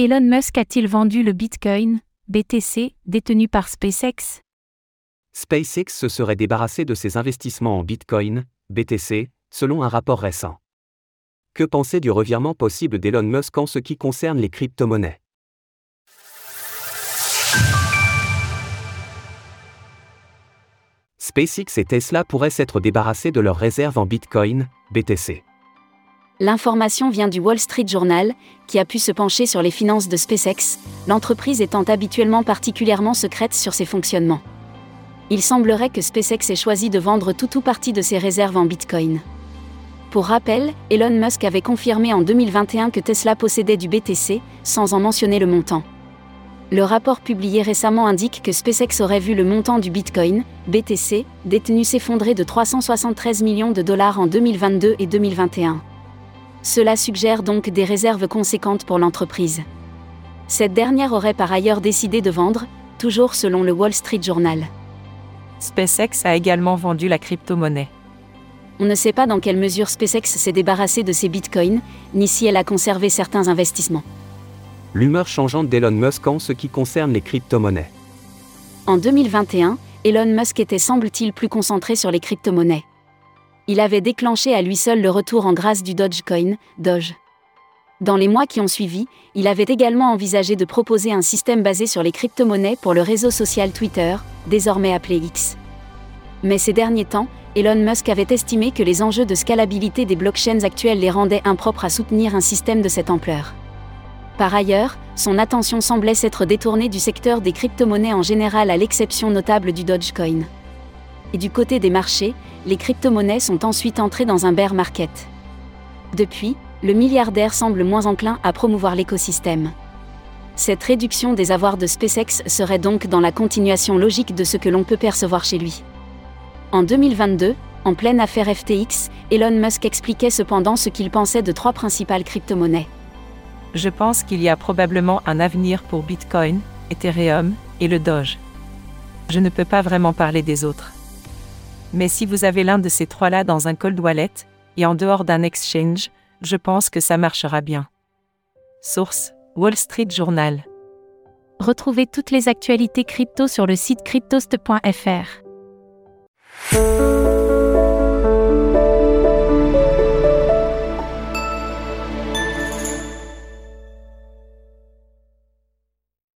Elon Musk a-t-il vendu le Bitcoin, BTC, détenu par SpaceX? SpaceX se serait débarrassé de ses investissements en Bitcoin, BTC, selon un rapport récent. Que penser du revirement possible d'Elon Musk en ce qui concerne les crypto-monnaies? SpaceX et Tesla pourraient s'être débarrassés de leurs réserves en Bitcoin, BTC. L'information vient du Wall Street Journal, qui a pu se pencher sur les finances de SpaceX, l'entreprise étant habituellement particulièrement secrète sur ses fonctionnements. Il semblerait que SpaceX ait choisi de vendre tout ou partie de ses réserves en Bitcoin. Pour rappel, Elon Musk avait confirmé en 2021 que Tesla possédait du BTC, sans en mentionner le montant. Le rapport publié récemment indique que SpaceX aurait vu le montant du Bitcoin, BTC, détenu s'effondrer de 373 millions de dollars en 2022 et 2021. Cela suggère donc des réserves conséquentes pour l'entreprise. Cette dernière aurait par ailleurs décidé de vendre, toujours selon le Wall Street Journal. SpaceX a également vendu la crypto-monnaie. On ne sait pas dans quelle mesure SpaceX s'est débarrassé de ses bitcoins, ni si elle a conservé certains investissements. L'humeur changeante d'Elon Musk en ce qui concerne les crypto-monnaies. En 2021, Elon Musk était semble-t-il plus concentré sur les crypto-monnaies il avait déclenché à lui seul le retour en grâce du Dogecoin, Doge. Dans les mois qui ont suivi, il avait également envisagé de proposer un système basé sur les crypto-monnaies pour le réseau social Twitter, désormais appelé X. Mais ces derniers temps, Elon Musk avait estimé que les enjeux de scalabilité des blockchains actuelles les rendaient impropres à soutenir un système de cette ampleur. Par ailleurs, son attention semblait s'être détournée du secteur des crypto-monnaies en général à l'exception notable du Dogecoin. Et du côté des marchés, les crypto-monnaies sont ensuite entrées dans un bear market. Depuis, le milliardaire semble moins enclin à promouvoir l'écosystème. Cette réduction des avoirs de SpaceX serait donc dans la continuation logique de ce que l'on peut percevoir chez lui. En 2022, en pleine affaire FTX, Elon Musk expliquait cependant ce qu'il pensait de trois principales crypto-monnaies. Je pense qu'il y a probablement un avenir pour Bitcoin, Ethereum et le Doge. Je ne peux pas vraiment parler des autres. Mais si vous avez l'un de ces trois-là dans un cold wallet, et en dehors d'un exchange, je pense que ça marchera bien. Source Wall Street Journal. Retrouvez toutes les actualités crypto sur le site cryptost.fr.